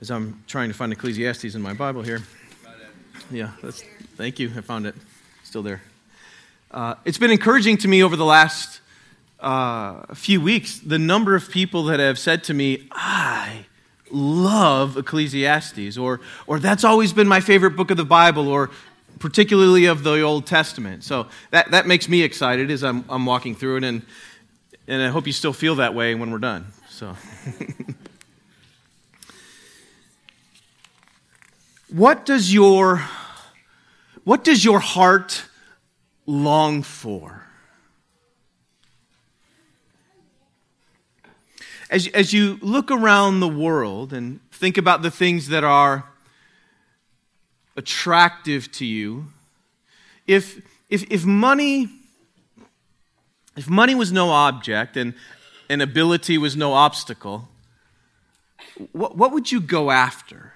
as I'm trying to find Ecclesiastes in my Bible here. Yeah, that's, thank you. I found it. Still there. Uh, it's been encouraging to me over the last uh, few weeks the number of people that have said to me, I love Ecclesiastes, or, or that's always been my favorite book of the Bible, or particularly of the Old Testament. So that, that makes me excited as I'm, I'm walking through it, and, and I hope you still feel that way when we're done. So. what does your what does your heart long for? As, as you look around the world and think about the things that are attractive to you if if, if money if money was no object and, and ability was no obstacle what, what would you go after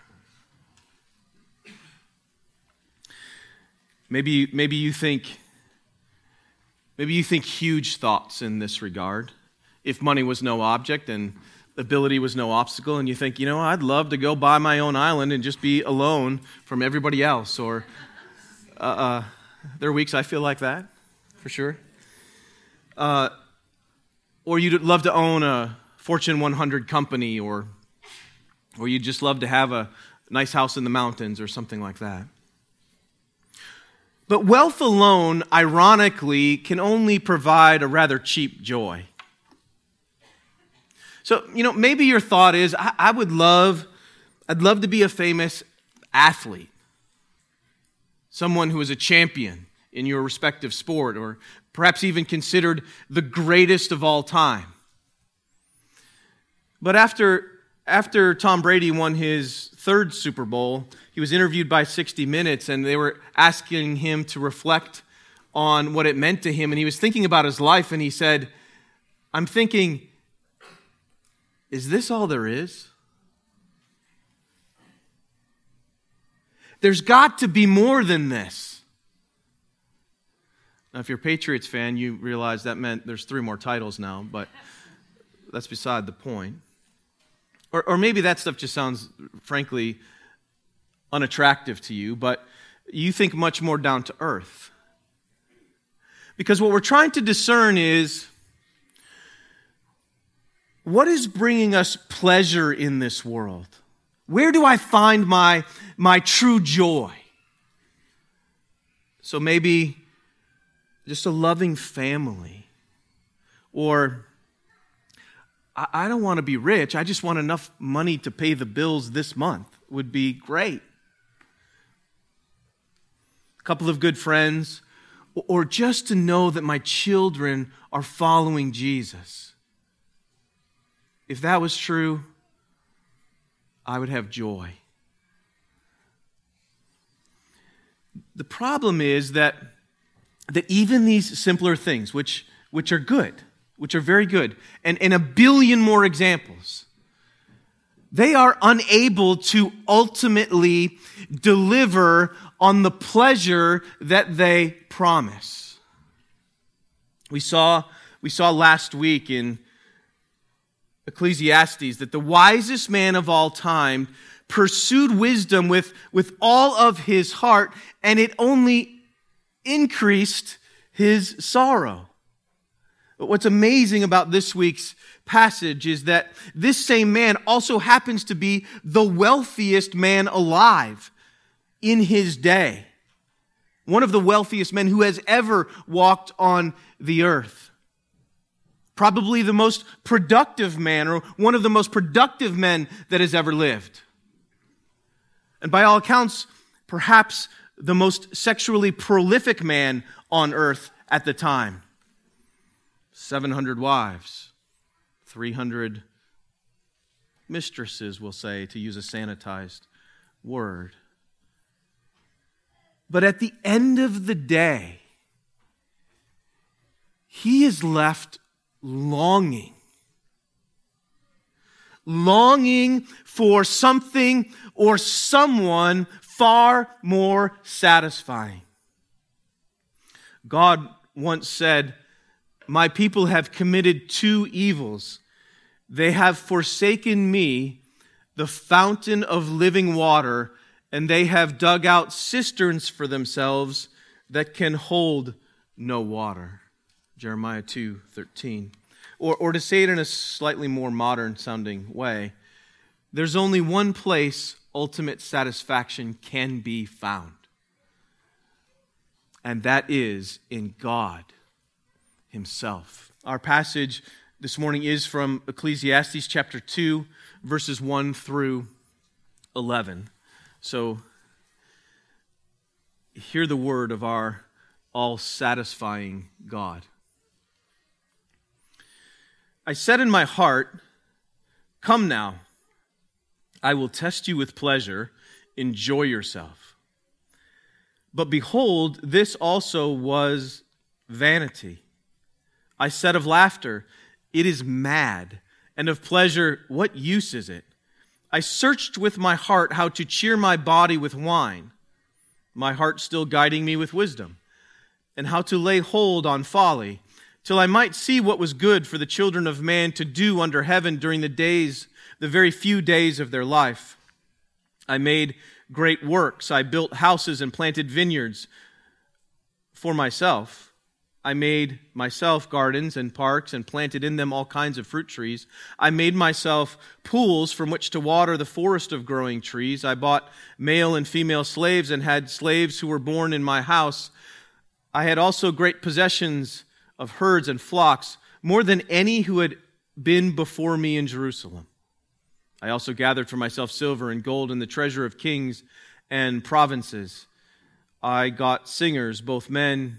Maybe, maybe you think maybe you think huge thoughts in this regard. If money was no object and ability was no obstacle, and you think, you know, I'd love to go buy my own island and just be alone from everybody else. Or uh, uh, there are weeks I feel like that, for sure. Uh, or you'd love to own a Fortune 100 company, or or you'd just love to have a nice house in the mountains, or something like that. But wealth alone, ironically, can only provide a rather cheap joy. So, you know, maybe your thought is I, I would love, I'd love to be a famous athlete, someone who is a champion in your respective sport, or perhaps even considered the greatest of all time. But after, after Tom Brady won his third Super Bowl, he was interviewed by 60 Minutes, and they were asking him to reflect on what it meant to him. And he was thinking about his life, and he said, I'm thinking, is this all there is? There's got to be more than this. Now, if you're a Patriots fan, you realize that meant there's three more titles now, but that's beside the point. Or, or maybe that stuff just sounds, frankly, unattractive to you, but you think much more down to earth. Because what we're trying to discern is what is bringing us pleasure in this world? Where do I find my, my true joy? So maybe just a loving family. Or I don't want to be rich, I just want enough money to pay the bills this month would be great A couple of good friends, or just to know that my children are following Jesus. If that was true, I would have joy. The problem is that, that even these simpler things, which, which are good, which are very good, and, and a billion more examples, they are unable to ultimately deliver on the pleasure that they promise. We saw, we saw last week in Ecclesiastes that the wisest man of all time pursued wisdom with, with all of his heart, and it only increased his sorrow. What's amazing about this week's passage is that this same man also happens to be the wealthiest man alive in his day. One of the wealthiest men who has ever walked on the earth. Probably the most productive man, or one of the most productive men that has ever lived. And by all accounts, perhaps the most sexually prolific man on earth at the time. 700 wives, 300 mistresses, we'll say, to use a sanitized word. But at the end of the day, he is left longing. Longing for something or someone far more satisfying. God once said, My people have committed two evils. They have forsaken me, the fountain of living water, and they have dug out cisterns for themselves that can hold no water. Jeremiah 2 13. Or, or to say it in a slightly more modern sounding way, there's only one place ultimate satisfaction can be found, and that is in God Himself. Our passage this morning is from Ecclesiastes chapter 2, verses 1 through 11. So, hear the word of our all satisfying God. I said in my heart, Come now, I will test you with pleasure, enjoy yourself. But behold, this also was vanity. I said of laughter, it is mad. And of pleasure, what use is it? I searched with my heart how to cheer my body with wine, my heart still guiding me with wisdom, and how to lay hold on folly, till I might see what was good for the children of man to do under heaven during the days, the very few days of their life. I made great works. I built houses and planted vineyards for myself. I made myself gardens and parks and planted in them all kinds of fruit trees. I made myself pools from which to water the forest of growing trees. I bought male and female slaves and had slaves who were born in my house. I had also great possessions of herds and flocks, more than any who had been before me in Jerusalem. I also gathered for myself silver and gold and the treasure of kings and provinces. I got singers, both men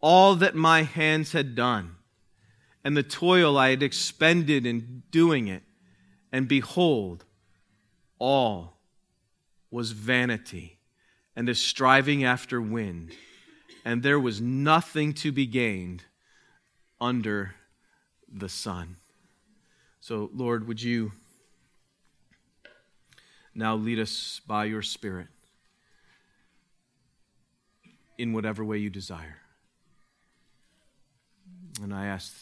all that my hands had done and the toil I had expended in doing it. And behold, all was vanity and a striving after wind, and there was nothing to be gained under the sun. So, Lord, would you now lead us by your Spirit in whatever way you desire? And I ask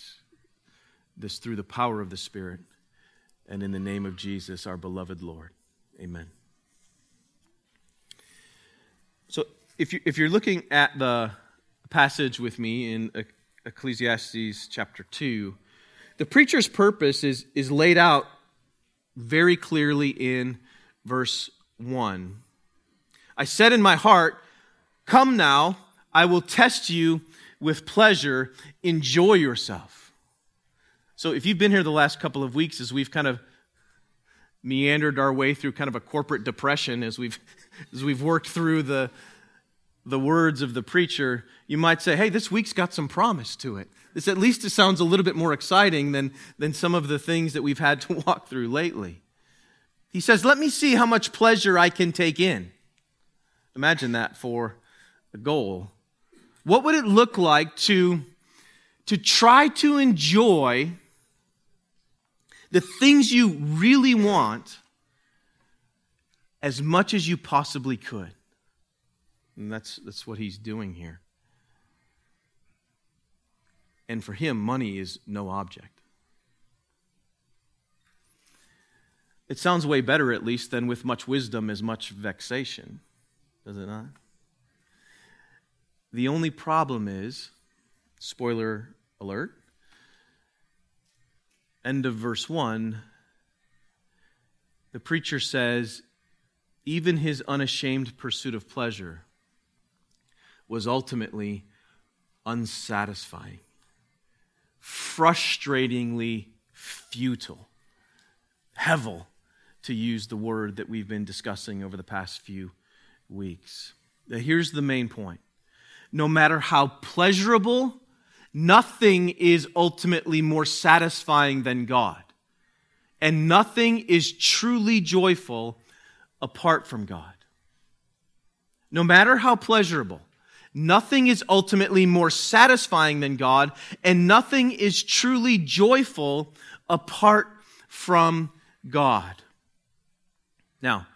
this through the power of the Spirit and in the name of Jesus, our beloved Lord. Amen. So, if, you, if you're looking at the passage with me in Ecclesiastes chapter 2, the preacher's purpose is, is laid out very clearly in verse 1. I said in my heart, Come now, I will test you with pleasure, enjoy yourself. So, if you've been here the last couple of weeks as we've kind of meandered our way through kind of a corporate depression as we've, as we've worked through the, the words of the preacher, you might say, hey, this week's got some promise to it. This at least it sounds a little bit more exciting than, than some of the things that we've had to walk through lately. He says, let me see how much pleasure I can take in. Imagine that for a goal. What would it look like to, to try to enjoy the things you really want as much as you possibly could? And that's, that's what he's doing here. And for him, money is no object. It sounds way better, at least, than with much wisdom as much vexation, does it not? The only problem is, spoiler alert, end of verse 1, the preacher says, even his unashamed pursuit of pleasure was ultimately unsatisfying, frustratingly futile, hevel, to use the word that we've been discussing over the past few weeks. Now, here's the main point no matter how pleasurable, nothing is ultimately more satisfying than God. And nothing is truly joyful apart from God. No matter how pleasurable, nothing is ultimately more satisfying than God, and nothing is truly joyful apart from God. Now,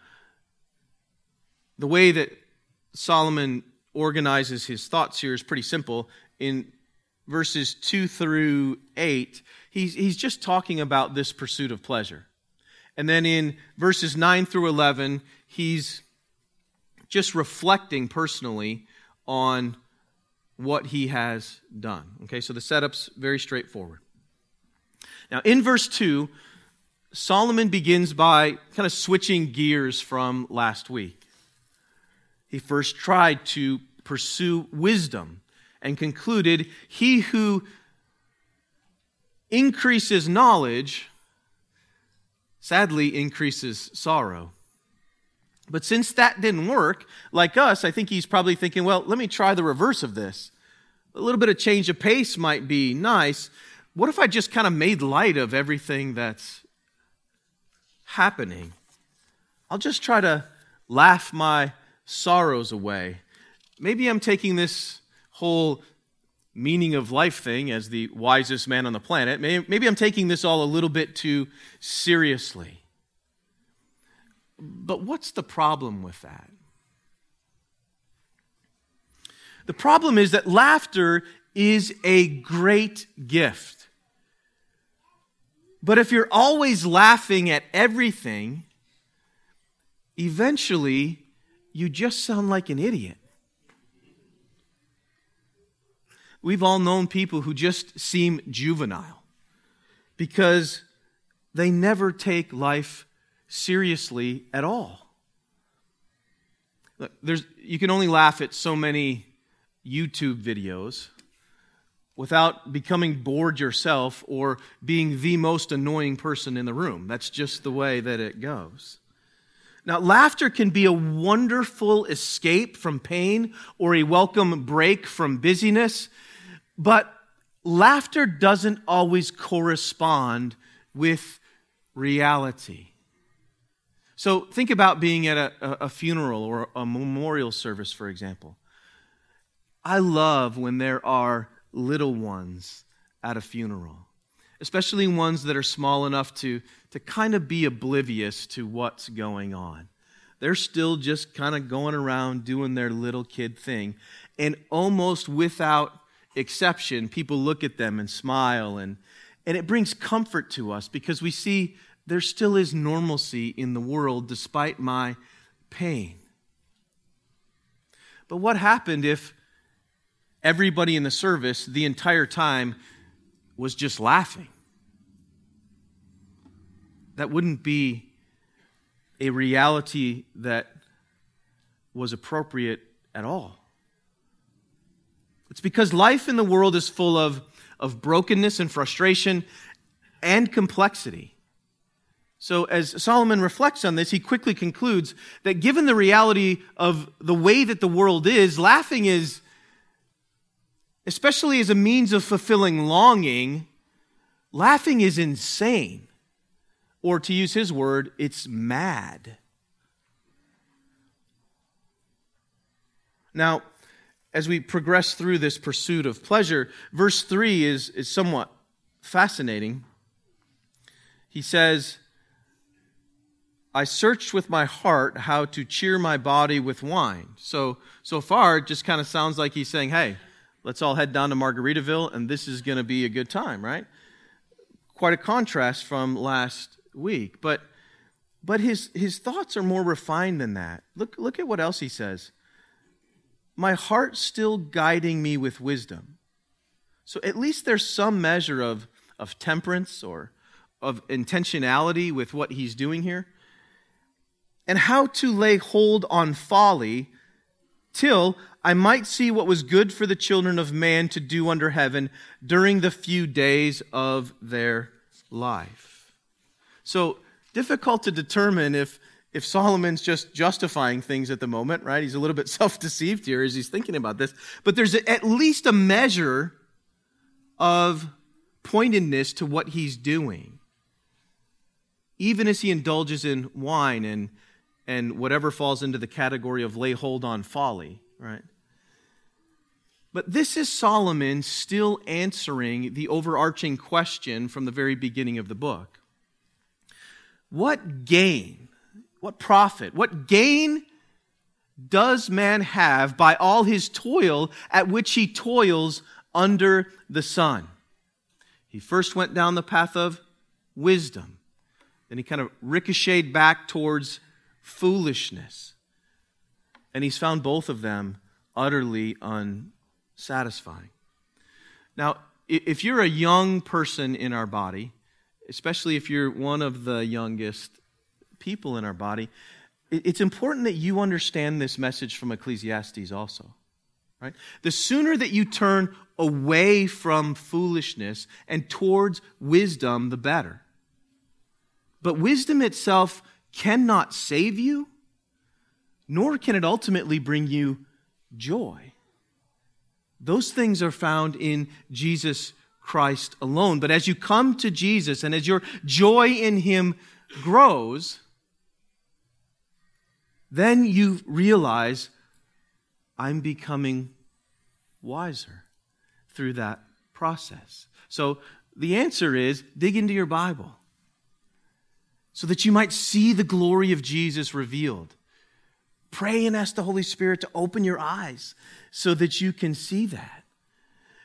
the way that Solomon organizes his thoughts here is pretty simple. In verses 2 through 8, he's, he's just talking about this pursuit of pleasure. And then in verses 9 through 11, he's just reflecting personally on what he has done. Okay, so the setup's very straightforward. Now, in verse 2, Solomon begins by kind of switching gears from last week. He first tried to pursue wisdom and concluded, He who increases knowledge sadly increases sorrow. But since that didn't work, like us, I think he's probably thinking, well, let me try the reverse of this. A little bit of change of pace might be nice. What if I just kind of made light of everything that's happening? I'll just try to laugh my sorrows away. Maybe I'm taking this whole meaning of life thing as the wisest man on the planet. Maybe I'm taking this all a little bit too seriously. But what's the problem with that? The problem is that laughter is a great gift. But if you're always laughing at everything, eventually you just sound like an idiot. We've all known people who just seem juvenile because they never take life seriously at all. Look, there's, you can only laugh at so many YouTube videos without becoming bored yourself or being the most annoying person in the room. That's just the way that it goes. Now, laughter can be a wonderful escape from pain or a welcome break from busyness. But laughter doesn't always correspond with reality. So think about being at a, a, funeral or a memorial service, for example. I love when there are little ones at a funeral, especially ones that are small enough to, to kind of be oblivious to what's going on. They're still just kind of going around doing their little kid thing. And almost without exception, people look at them and smile, and, and it brings comfort to us because we see there still is normalcy in the world despite my pain. But what happened if everybody in the service the entire time was just laughing? That wouldn't be a reality that was appropriate at all. It's because life in the world is full of, of brokenness and frustration and complexity. So, as Solomon reflects on this, he quickly concludes that given the reality of the way that the world is, laughing is, especially as a means of fulfilling longing, laughing is insane. Or to use his word, it's mad. Now, as we progress through this pursuit of pleasure, verse 3 is, is somewhat fascinating. He says, I searched with my heart how to cheer my body with wine. So, so far, it just kind of sounds like he's saying, hey, let's all head down to Margaritaville and this is going to be a good time, right? Quite a contrast from last week. But, but his, his thoughts are more refined than that. Look, look at what else he says my heart still guiding me with wisdom. So at least there's some measure of, of temperance or of intentionality with what he's doing here. And how to lay hold on folly till I might see what was good for the children of man to do under heaven during the few days of their life. So difficult to determine if if Solomon's just justifying things at the moment, right? He's a little bit self deceived here as he's thinking about this. But there's at least a measure of pointedness to what he's doing. Even as he indulges in wine and, and whatever falls into the category of lay hold on folly, right? But this is Solomon still answering the overarching question from the very beginning of the book. What gain, what profit, what gain does man have by all his toil at which he toils under the sun? He first went down the path of wisdom. Then he kind of ricocheted back towards foolishness. And he's found both of them utterly unsatisfying. Now, if you're a young person in our body, especially if you're one of the youngest people in our body, it's important that you understand this message from Ecclesiastes also. Right? The sooner that you turn away from foolishness and towards wisdom, the better. But wisdom itself cannot save you, nor can it ultimately bring you joy. Those things are found in Jesus Christ alone. But as you come to Jesus and as your joy in Him grows, then you realize I'm becoming wiser through that process. So the answer is dig into your Bible so that you might see the glory of Jesus revealed. Pray and ask the Holy Spirit to open your eyes so that you can see that.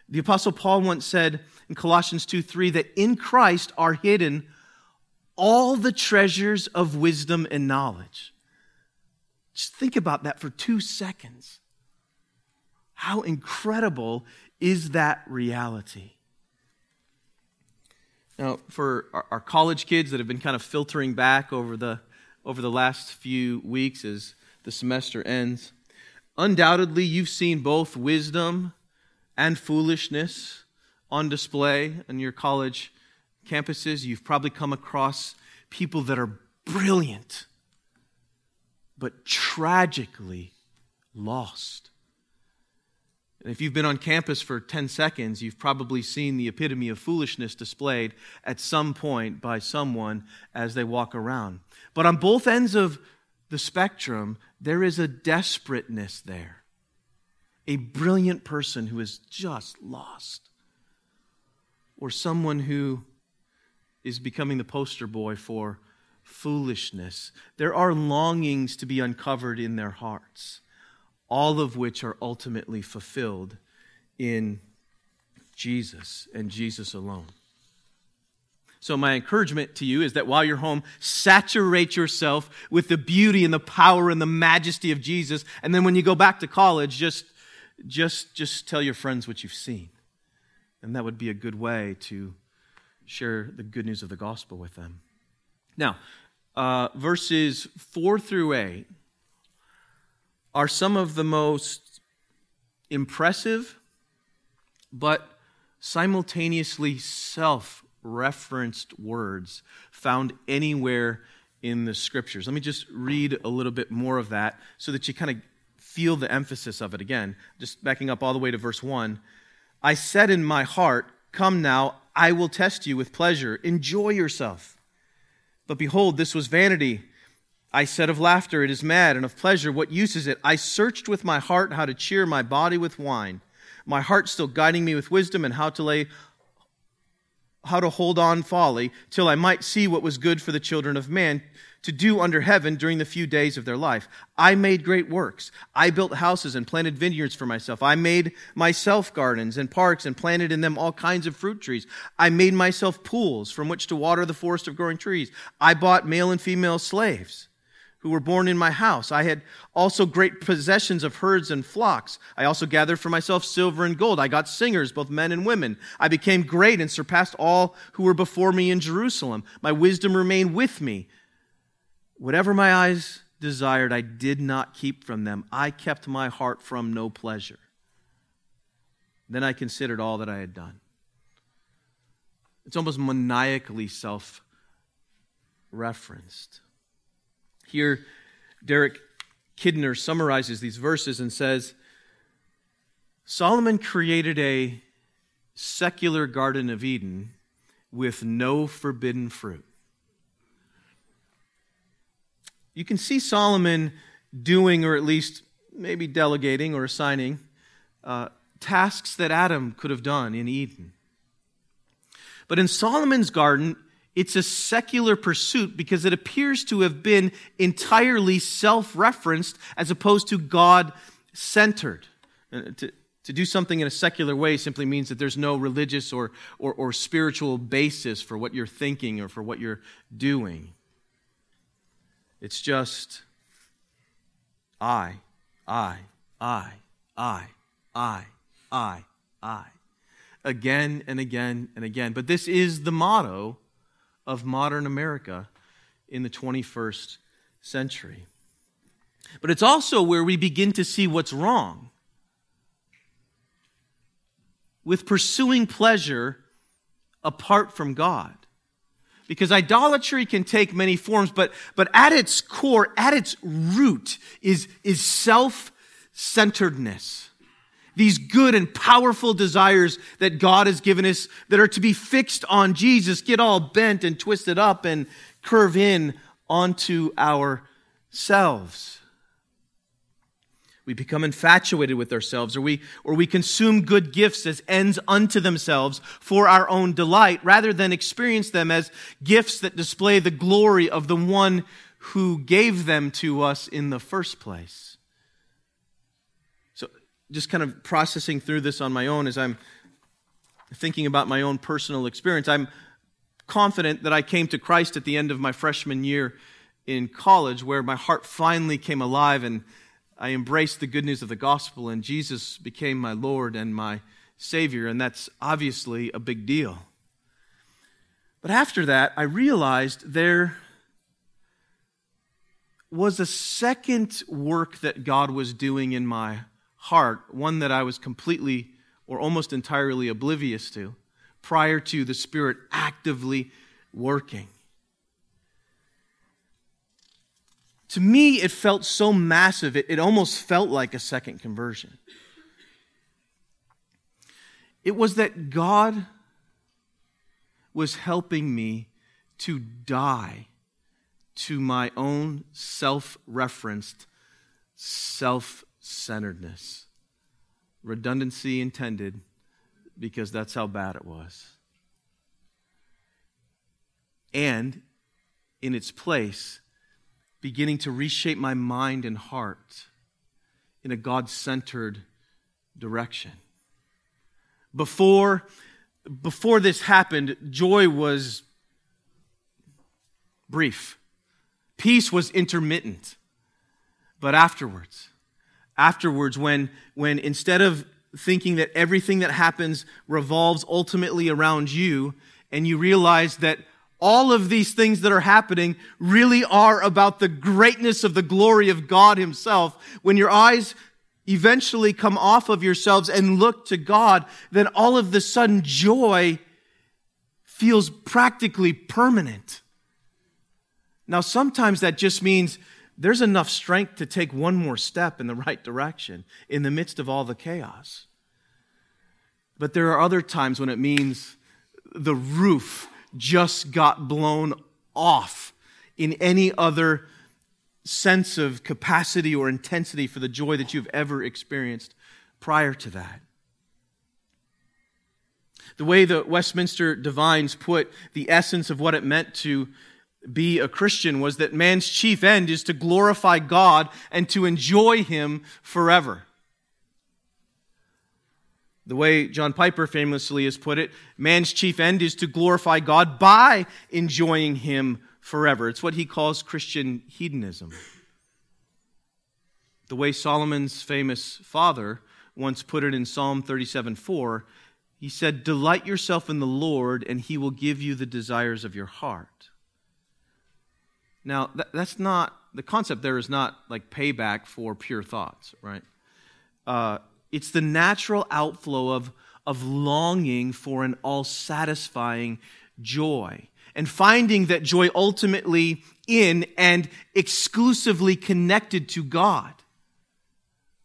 The Apostle Paul once said in Colossians 2 3 that in Christ are hidden all the treasures of wisdom and knowledge. Just think about that for two seconds. How incredible is that reality? Now, for our, college kids that have been kind of filtering back over the, over the last few weeks as the semester ends, undoubtedly you've seen both wisdom and foolishness on display on your college campuses. You've probably come across people that are brilliant but tragically lost. And if you've been on campus for 10 seconds, you've probably seen the epitome of foolishness displayed at some point by someone as they walk around. But on both ends of the spectrum, there is a desperateness there. A brilliant person who is just lost. Or someone who is becoming the poster boy for foolishness. There are longings to be uncovered in their hearts, all of which are ultimately fulfilled in Jesus and Jesus alone. So, my encouragement to you is that while you're home, saturate yourself with the beauty and the power and the majesty of Jesus. And then when you go back to college, just, just, just tell your friends what you've seen. And that would be a good way to share the good news of the gospel with them. Now, uh, verses 4 through 8 are some of the most impressive but simultaneously self referenced words found anywhere in the scriptures. Let me just read a little bit more of that so that you kind of feel the emphasis of it again. Just backing up all the way to verse 1. I said in my heart, Come now, I will test you with pleasure. Enjoy yourself. But behold, this was vanity. I said of laughter, It is mad, and of pleasure, What use is it? I searched with my heart how to cheer my body with wine, my heart still guiding me with wisdom, and how to lay how to hold on folly, till I might see what was good for the children of man to do under heaven during the few days of their life. I made great works. I built houses and planted vineyards for myself. I made myself gardens and parks and planted in them all kinds of fruit trees. I made myself pools from which to water the forest of growing trees. I bought male and female slaves who were born in my house. I had also great possessions of herds and flocks. I also gathered for myself silver and gold. I got singers, both men and women. I became great and surpassed all who were before me in Jerusalem. My wisdom remained with me Whatever my eyes desired, I did not keep from them. I kept my heart from no pleasure. Then I considered all that I had done. It's almost maniacally self referenced. Here, Derek Kidner summarizes these verses and says Solomon created a secular Garden of Eden with no forbidden fruit. you can see Solomon doing, or at least maybe delegating or assigning, uh, tasks that Adam could have done in Eden. But in Solomon's garden, it's a secular pursuit because it appears to have been entirely self referenced as opposed to God centered. Uh, to, to do something in a secular way simply means that there's no religious or, or, or spiritual basis for what you're thinking or for what you're doing. It's just I, I, I, I, I, I, I. Again and again and again. But this is the motto of modern America in the 21st century. But it's also where we begin to see what's wrong with pursuing pleasure apart from God. Because idolatry can take many forms, but, but at its core, at its root, is, is self centeredness. These good and powerful desires that God has given us that are to be fixed on Jesus get all bent and twisted up and curve in onto ourselves. We become infatuated with ourselves, or we, or we consume good gifts as ends unto themselves for our own delight, rather than experience them as gifts that display the glory of the one who gave them to us in the first place. Just kind of processing through this on my own as I'm thinking about my own personal experience, I'm confident that I came to Christ at the end of my freshman year in college, where my heart finally came alive and I embraced the good news of the gospel, and Jesus became my Lord and my Savior, and that's obviously a big deal. But after that, I realized there was a second work that God was doing in my heart, one that I was completely or almost entirely oblivious to prior to the Spirit actively working. To me, it felt so massive, it, it almost felt like a second conversion. It was that God was helping me to die to my own self referenced self centeredness. Redundancy intended, because that's how bad it was. And in its place, beginning to reshape my mind and heart in a God centered direction. Before, before this happened, joy was brief, peace was intermittent. But afterwards, afterwards, when, when instead of thinking that everything that happens revolves ultimately around you, and you realize that all of these things that are happening really are about the greatness of the glory of God Himself, when your eyes eventually come off of yourselves and look to God, then all of the sudden joy feels practically permanent. Now, sometimes that just means there's enough strength to take one more step in the right direction in the midst of all the chaos. But there are other times when it means the roof just got blown off in any other sense of capacity or intensity for the joy that you've ever experienced prior to that. The way the Westminster Divines put the essence of what it meant to be a Christian was that man's chief end is to glorify God and to enjoy Him forever. The way John Piper famously has put it, man's chief end is to glorify God by enjoying Him forever. It's what he calls Christian hedonism. The way Solomon's famous father once put it in Psalm 37 4, he said, Delight yourself in the Lord, and he will give you the desires of your heart. Now, that's not, the concept there is not like payback for pure thoughts, right? Uh, it's the natural outflow of, of longing for an all satisfying joy and finding that joy ultimately in and exclusively connected to God,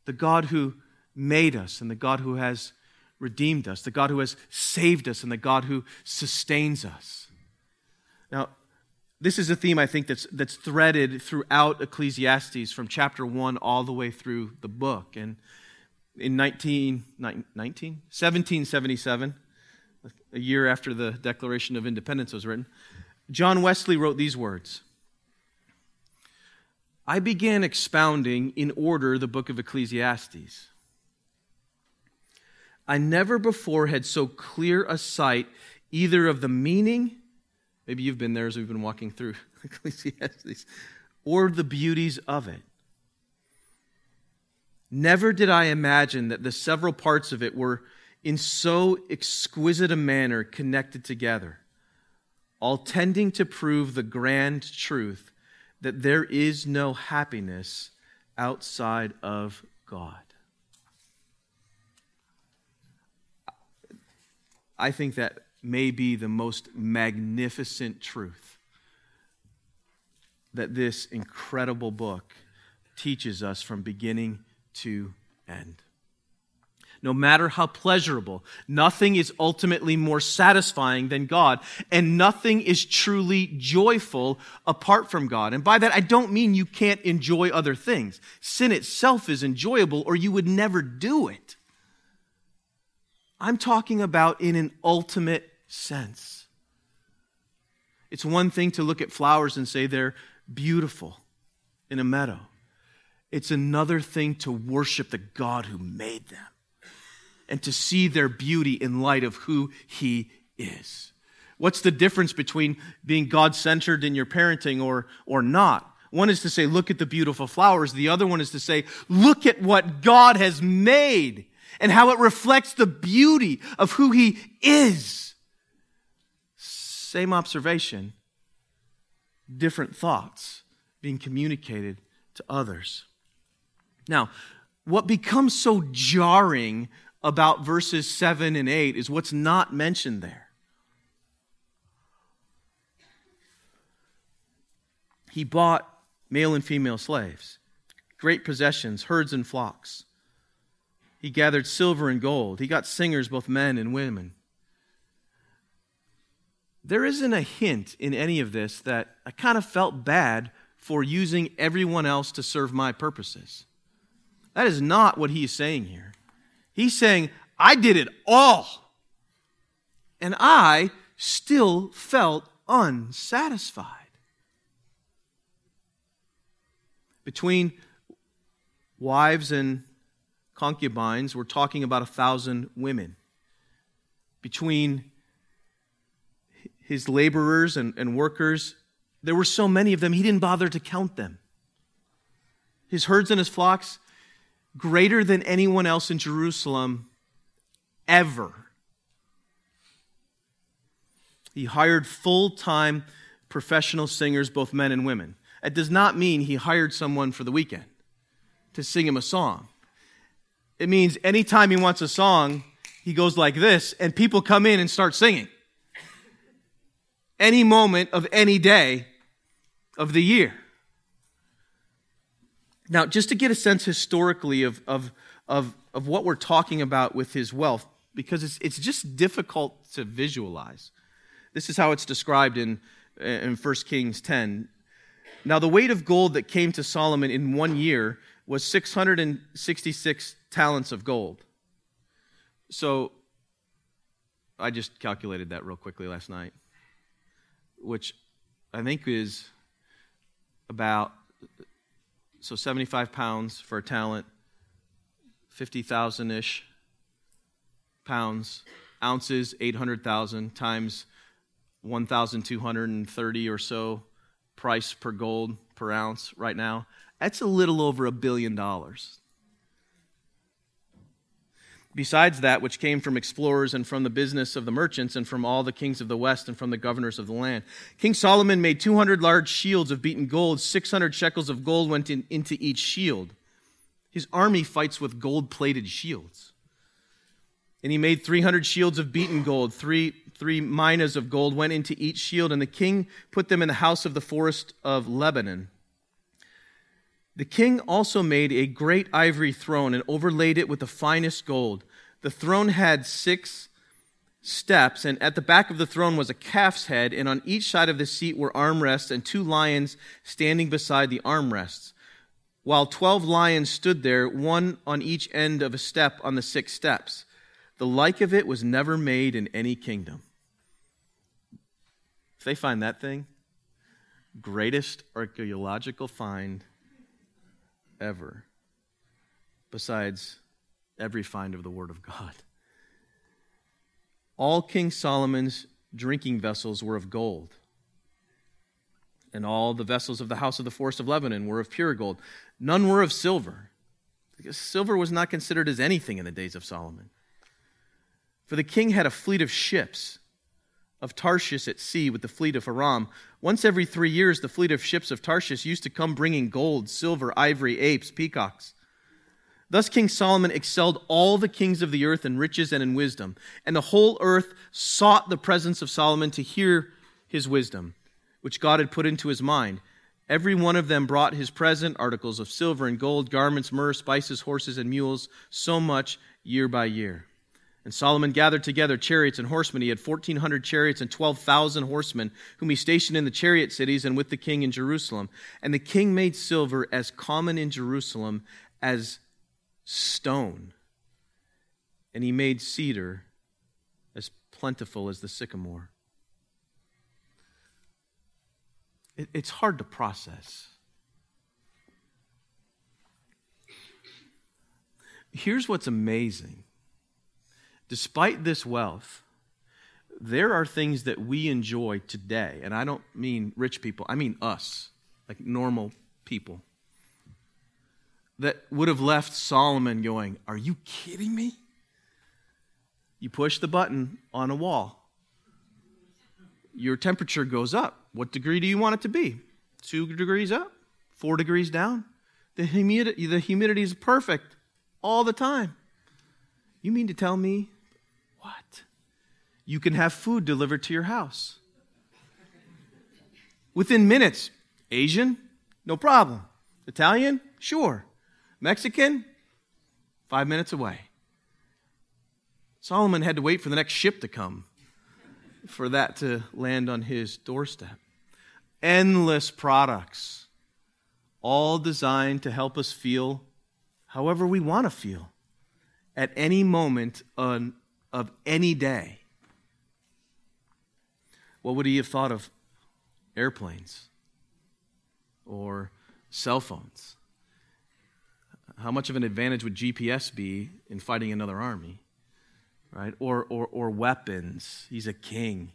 the God who made us and the God who has redeemed us, the God who has saved us and the God who sustains us. Now, this is a theme I think that's, that's threaded throughout Ecclesiastes from chapter 1 all the way through the book. And in 19, 19 1777, a year after the Declaration of Independence was written, John Wesley wrote these words I began expounding in order the book of Ecclesiastes. I never before had so clear a sight either of the meaning Maybe you've been there as we've been walking through Ecclesiastes, or the beauties of it. Never did I imagine that the several parts of it were in so exquisite a manner connected together, all tending to prove the grand truth that there is no happiness outside of God. I think that may be the most magnificent truth that this incredible book teaches us from beginning to end. No matter how pleasurable, nothing is ultimately more satisfying than God, and nothing is truly joyful apart from God. And by that, I don't mean you can't enjoy other things. Sin itself is enjoyable, or you would never do it. I'm talking about in an ultimate sense. It's one thing to look at flowers and say they're beautiful in a meadow, it's another thing to worship the God who made them and to see their beauty in light of who He is. What's the difference between being God centered in your parenting or, or not? One is to say, look at the beautiful flowers. The other one is to say, look at what God has made and how it reflects the beauty of who He is. Same observation, different thoughts being communicated to others. Now, what becomes so jarring about verses 7 and 8 is what's not mentioned there. He bought male and female slaves, great possessions, herds and flocks. He gathered silver and gold. He got singers, both men and women. There isn't a hint in any of this that I kind of felt bad for using everyone else to serve my purposes. That is not what he is saying here. He's saying, I did it all. And I still felt unsatisfied. Between wives and concubines, we're talking about a thousand women. Between his laborers and, and workers, there were so many of them, he didn't bother to count them. His herds and his flocks, greater than anyone else in Jerusalem ever. He hired full time professional singers, both men and women. It does not mean he hired someone for the weekend to sing him a song. It means anytime he wants a song, he goes like this, and people come in and start singing any moment of any day of the year. Now, just to get a sense historically of, of, of, of what we're talking about with his wealth, because it's, it's just difficult to visualize. This is how it's described in, in 1 Kings 10. Now, the weight of gold that came to Solomon in one year was 666 talents of gold. So, I just calculated that real quickly last night which I think is about so 75 pounds for a talent, 50,000 ish pounds, ounces, 800,000 times 1,230 or so price per gold per ounce right now. That's a little over a billion dollars. Besides that, which came from explorers and from the business of the merchants and from all the kings of the west and from the governors of the land. King Solomon made 200 large shields of beaten gold. 600 shekels of gold went in, into each shield. His army fights with gold plated shields. And he made 300 shields of beaten gold. Three, three minas of gold went into each shield, and the king put them in the house of the forest of Lebanon. The king also made a great ivory throne and overlaid it with the finest gold. The throne had six steps, and at the back of the throne was a calf's head, and on each side of the seat were armrests and two lions standing beside the armrests, while twelve lions stood there, one on each end of a step on the six steps. The like of it was never made in any kingdom. If they find that thing, greatest archaeological find ever, besides every find of the Word of God. All King Solomon's drinking vessels were of gold, and all the vessels of the house of the forest of Lebanon were of pure gold. None were of silver, because silver was not considered as anything in the days of Solomon. For the king had a fleet of ships of Tarshish at sea with the fleet of Hiram. Once every three years, the fleet of ships of Tarshish used to come bringing gold, silver, ivory, apes, peacocks. Thus King Solomon excelled all the kings of the earth in riches and in wisdom, and the whole earth sought the presence of Solomon to hear his wisdom, which God had put into his mind. Every one of them brought his present articles of silver and gold, garments, myrrh, spices, horses, and mules, so much year by year. And Solomon gathered together chariots and horsemen. He had 1,400 chariots and 12,000 horsemen, whom he stationed in the chariot cities and with the king in Jerusalem. And the king made silver as common in Jerusalem as stone. And he made cedar as plentiful as the sycamore. it's hard to process. Here's what's amazing despite this wealth, there are things that we enjoy today, and I don't mean rich people, I mean us, like normal people, that would have left Solomon going, Are you kidding me? You push the button on a wall, your temperature goes up. What degree do you want it to be? Two degrees up? Four degrees down? The humidity, the humidity is perfect all the time. You mean to tell me what? You can have food delivered to your house. Within minutes. Asian? No problem. Italian? Sure. Mexican? Five minutes away. Solomon had to wait for the next ship to come for that to land on his doorstep. Endless products, all designed to help us feel however we want to feel at any moment on of any day, what would he have thought of airplanes or cell phones? How much of an advantage would GPS be in fighting another army? Right? Or, or, or weapons. He's a king.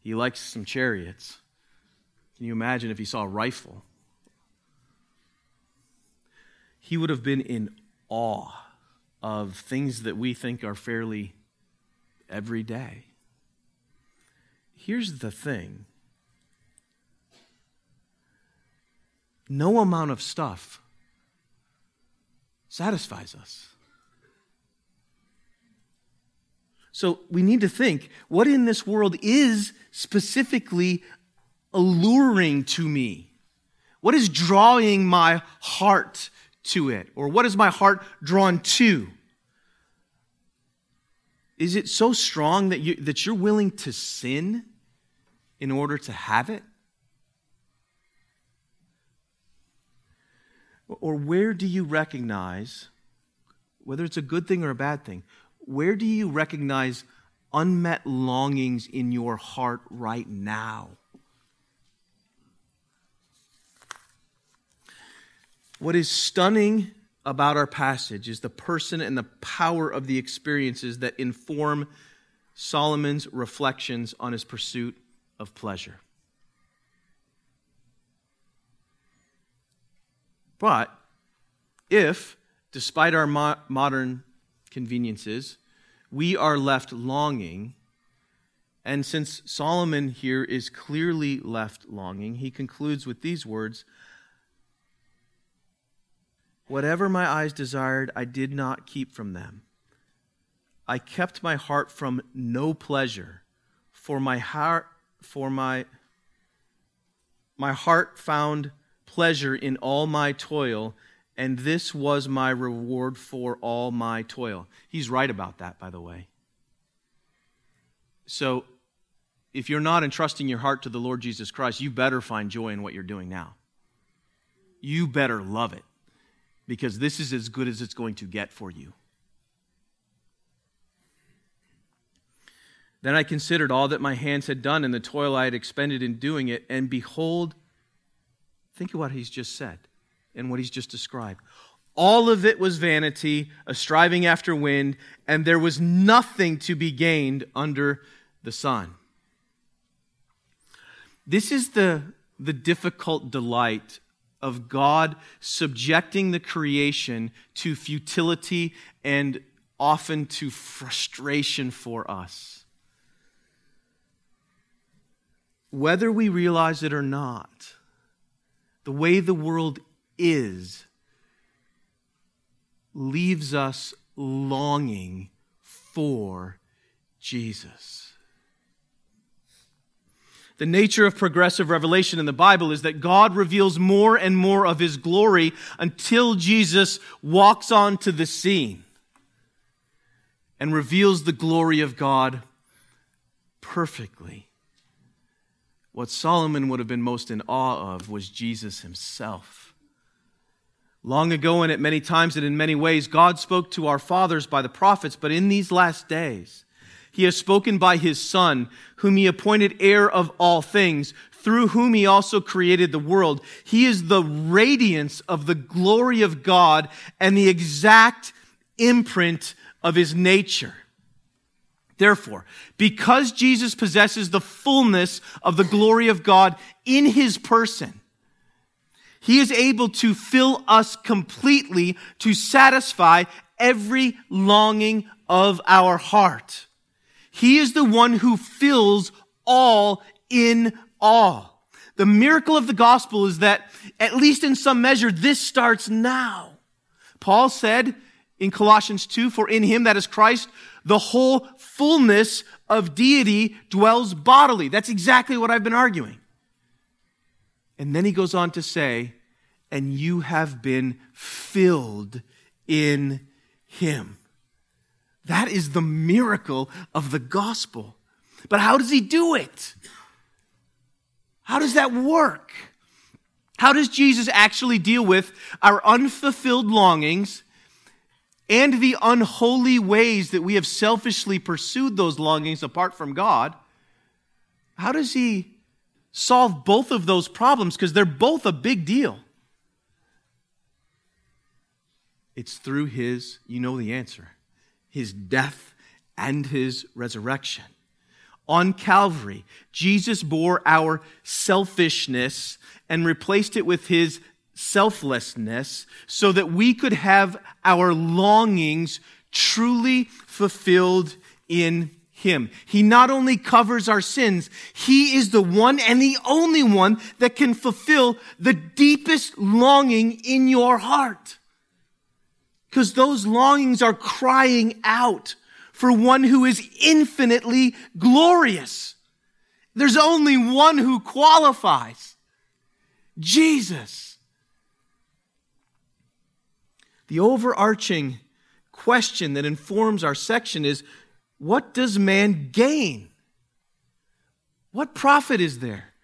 He likes some chariots. Can you imagine if he saw a rifle? He would have been in awe of things that we think are fairly every day. Here's the thing no amount of stuff satisfies us. So we need to think what in this world is specifically alluring to me? What is drawing my heart to it? Or what is my heart drawn to? Is it so strong that, you, that you're willing to sin in order to have it? Or where do you recognize, whether it's a good thing or a bad thing, where do you recognize unmet longings in your heart right now? What is stunning about our passage is the person and the power of the experiences that inform Solomon's reflections on his pursuit of pleasure. But if, despite our mo- modern conveniences, we are left longing, and since Solomon here is clearly left longing, he concludes with these words Whatever my eyes desired, I did not keep from them. I kept my heart from no pleasure, for my heart for my my heart found pleasure in all my toil, and this was my reward for all my toil. He's right about that, by the way. So, if you're not entrusting your heart to the Lord Jesus Christ, you better find joy in what you're doing now. You better love it because this is as good as it's going to get for you. Then I considered all that my hands had done and the toil I had expended in doing it, and behold, think of what he's just said and what he's just described. All of it was vanity, a striving after wind, and there was nothing to be gained under the sun. This is the, the difficult delight of God subjecting the creation to futility and often to frustration for us. Whether we realize it or not, the way the world is leaves us longing for Jesus. The nature of progressive revelation in the Bible is that God reveals more and more of his glory until Jesus walks onto the scene and reveals the glory of God perfectly. What Solomon would have been most in awe of was Jesus himself. Long ago, and at many times and in many ways, God spoke to our fathers by the prophets, but in these last days, he has spoken by his Son, whom he appointed heir of all things, through whom he also created the world. He is the radiance of the glory of God and the exact imprint of his nature. Therefore, because Jesus possesses the fullness of the glory of God in his person, he is able to fill us completely to satisfy every longing of our heart. He is the one who fills all in all. The miracle of the gospel is that, at least in some measure, this starts now. Paul said in Colossians 2, for in him, that is Christ, the whole fullness of deity dwells bodily. That's exactly what I've been arguing. And then he goes on to say, and you have been filled in him. That is the miracle of the gospel. But how does he do it? How does that work? How does Jesus actually deal with our unfulfilled longings and the unholy ways that we have selfishly pursued those longings apart from God? How does he solve both of those problems? Because they're both a big deal. It's through his, you know the answer his death, and his resurrection. On Calvary, Jesus bore our selfishness and replaced it with his selflessness so that we could have our longings truly fulfilled in him. He not only covers our sins, he is the one and the only one that can fulfill the deepest longing in your heart because those longings are crying out for one who is infinitely glorious. There's only one who qualifies Jesus. The overarching question that informs our section is what does man gain? What profit is there?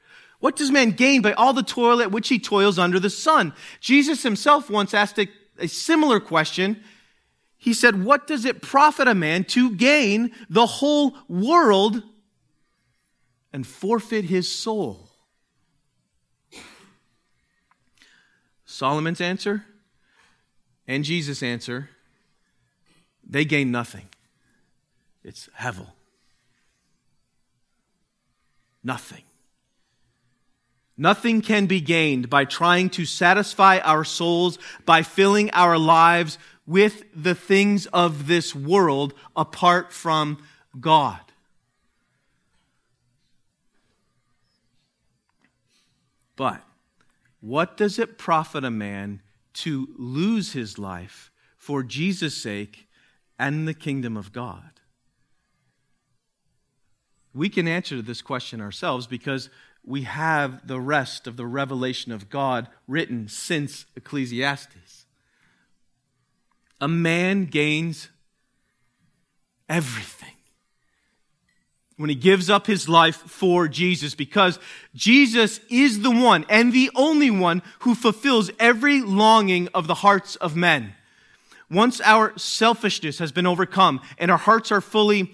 What does man gain by all the toil at which he toils under the sun? Jesus himself once asked a a similar question. He said, What does it profit a man to gain the whole world and forfeit his soul? Solomon's answer and Jesus' answer, they gain nothing. It's hevel. Nothing. Nothing can be gained by trying to satisfy our souls by filling our lives with the things of this world apart from God. But what does it profit a man to lose his life for Jesus' sake and the kingdom of God? We can answer this question ourselves because we have the rest of the revelation of God written since Ecclesiastes. A man gains everything when he gives up his life for Jesus because Jesus is the one and the only one who fulfills every longing of the hearts of men. Once our selfishness has been overcome and our hearts are fully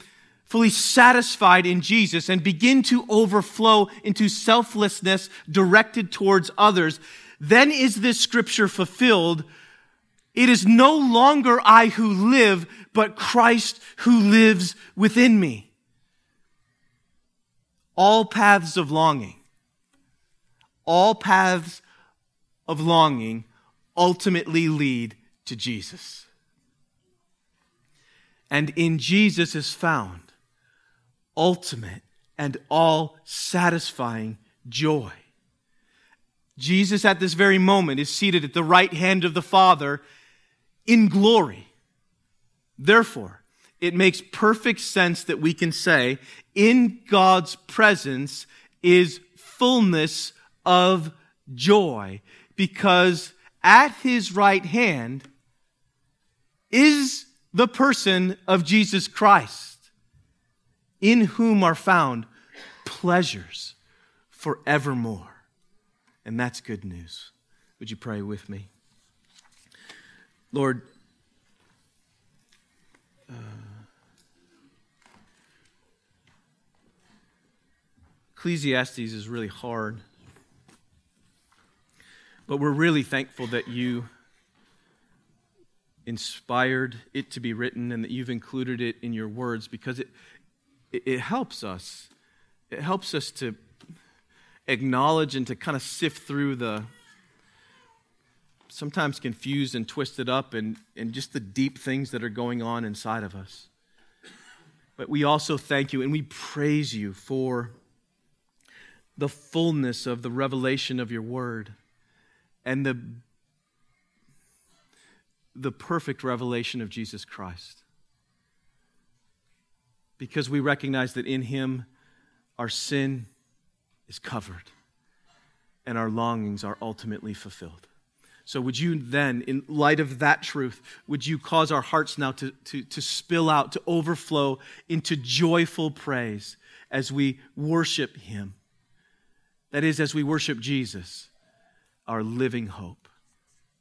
fully satisfied in Jesus and begin to overflow into selflessness directed towards others, then is this scripture fulfilled. It is no longer I who live, but Christ who lives within me. All paths of longing, all paths of longing ultimately lead to Jesus. And in Jesus is found ultimate and all satisfying joy. Jesus, at this very moment, is seated at the right hand of the Father in glory. Therefore, it makes perfect sense that we can say, in God's presence is fullness of joy, because at his right hand is the person of Jesus Christ, in whom are found pleasures forevermore. And that's good news. Would you pray with me? Lord, uh, Ecclesiastes is really hard. But we're really thankful that you inspired it to be written and that you've included it in your words because it, it, it helps us. It helps us to acknowledge and to kind of sift through the sometimes confused and twisted up and, and just the deep things that are going on inside of us. But we also thank you and we praise you for the fullness of the revelation of your word and the, the perfect revelation of Jesus Christ. Because we recognize that in him our sin is covered and our longings are ultimately fulfilled. So, would you then, in light of that truth, would you cause our hearts now to, to, to spill out, to overflow into joyful praise as we worship Him? That is, as we worship Jesus, our living hope.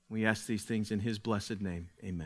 We ask these things in His blessed name. Amen.